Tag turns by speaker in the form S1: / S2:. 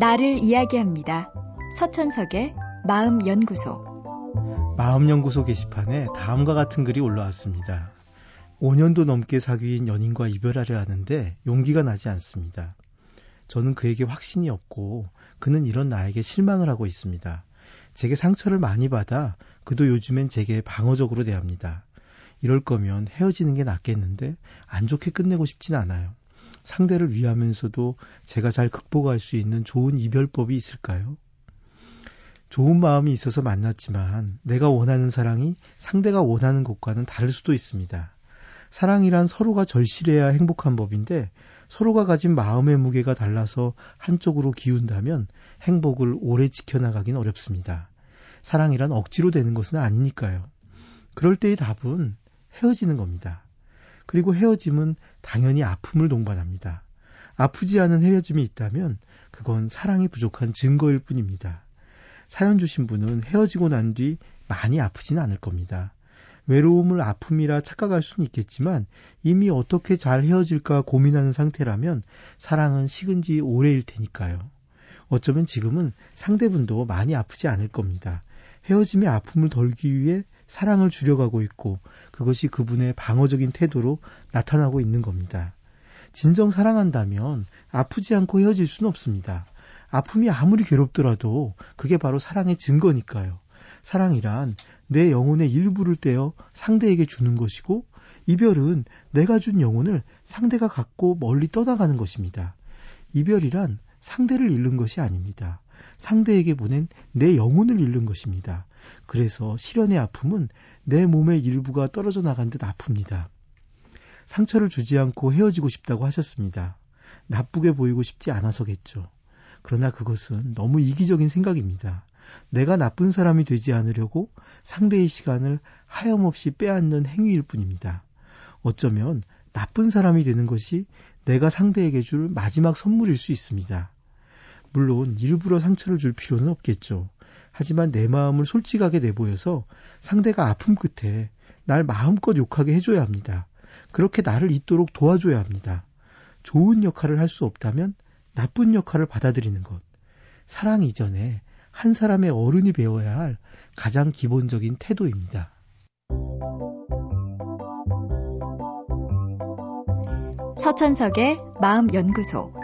S1: 나를 이야기합니다. 서천석의 마음연구소.
S2: 마음연구소 게시판에 다음과 같은 글이 올라왔습니다. 5년도 넘게 사귀인 연인과 이별하려 하는데 용기가 나지 않습니다. 저는 그에게 확신이 없고 그는 이런 나에게 실망을 하고 있습니다. 제게 상처를 많이 받아 그도 요즘엔 제게 방어적으로 대합니다. 이럴 거면 헤어지는 게 낫겠는데 안 좋게 끝내고 싶진 않아요. 상대를 위하면서도 제가 잘 극복할 수 있는 좋은 이별법이 있을까요? 좋은 마음이 있어서 만났지만 내가 원하는 사랑이 상대가 원하는 것과는 다를 수도 있습니다. 사랑이란 서로가 절실해야 행복한 법인데 서로가 가진 마음의 무게가 달라서 한쪽으로 기운다면 행복을 오래 지켜나가긴 어렵습니다. 사랑이란 억지로 되는 것은 아니니까요. 그럴 때의 답은 헤어지는 겁니다. 그리고 헤어짐은 당연히 아픔을 동반합니다. 아프지 않은 헤어짐이 있다면 그건 사랑이 부족한 증거일 뿐입니다. 사연 주신 분은 헤어지고 난 뒤 많이 아프진 않을 겁니다. 외로움을 아픔이라 착각할 수는 있겠지만 이미 어떻게 잘 헤어질까 고민하는 상태라면 사랑은 식은 지 오래일 테니까요. 어쩌면 지금은 상대분도 많이 아프지 않을 겁니다. 헤어짐의 아픔을 덜기 위해 사랑을 줄여가고 있고 그것이 그분의 방어적인 태도로 나타나고 있는 겁니다. 진정 사랑한다면 아프지 않고 헤어질 수는 없습니다. 아픔이 아무리 괴롭더라도 그게 바로 사랑의 증거니까요. 사랑이란 내 영혼의 일부를 떼어 상대에게 주는 것이고 이별은 내가 준 영혼을 상대가 갖고 멀리 떠나가는 것입니다. 이별이란 상대를 잃는 것이 아닙니다. 상대에게 보낸 내 영혼을 잃는 것입니다. 그래서 실연의 아픔은 내 몸의 일부가 떨어져 나간 듯 아픕니다. 상처를 주지 않고 헤어지고 싶다고 하셨습니다. 나쁘게 보이고 싶지 않아서겠죠. 그러나 그것은 너무 이기적인 생각입니다. 내가 나쁜 사람이 되지 않으려고 상대의 시간을 하염없이 빼앗는 행위일 뿐입니다. 어쩌면 나쁜 사람이 되는 것이 내가 상대에게 줄 마지막 선물일 수 있습니다. 물론 일부러 상처를 줄 필요는 없겠죠. 하지만 내 마음을 솔직하게 내보여서 상대가 아픔 끝에 날 마음껏 욕하게 해줘야 합니다. 그렇게 나를 잊도록 도와줘야 합니다. 좋은 역할을 할 수 없다면 나쁜 역할을 받아들이는 것. 사랑 이전에 한 사람의 어른이 배워야 할 가장 기본적인 태도입니다.
S1: 서천석의 마음연구소.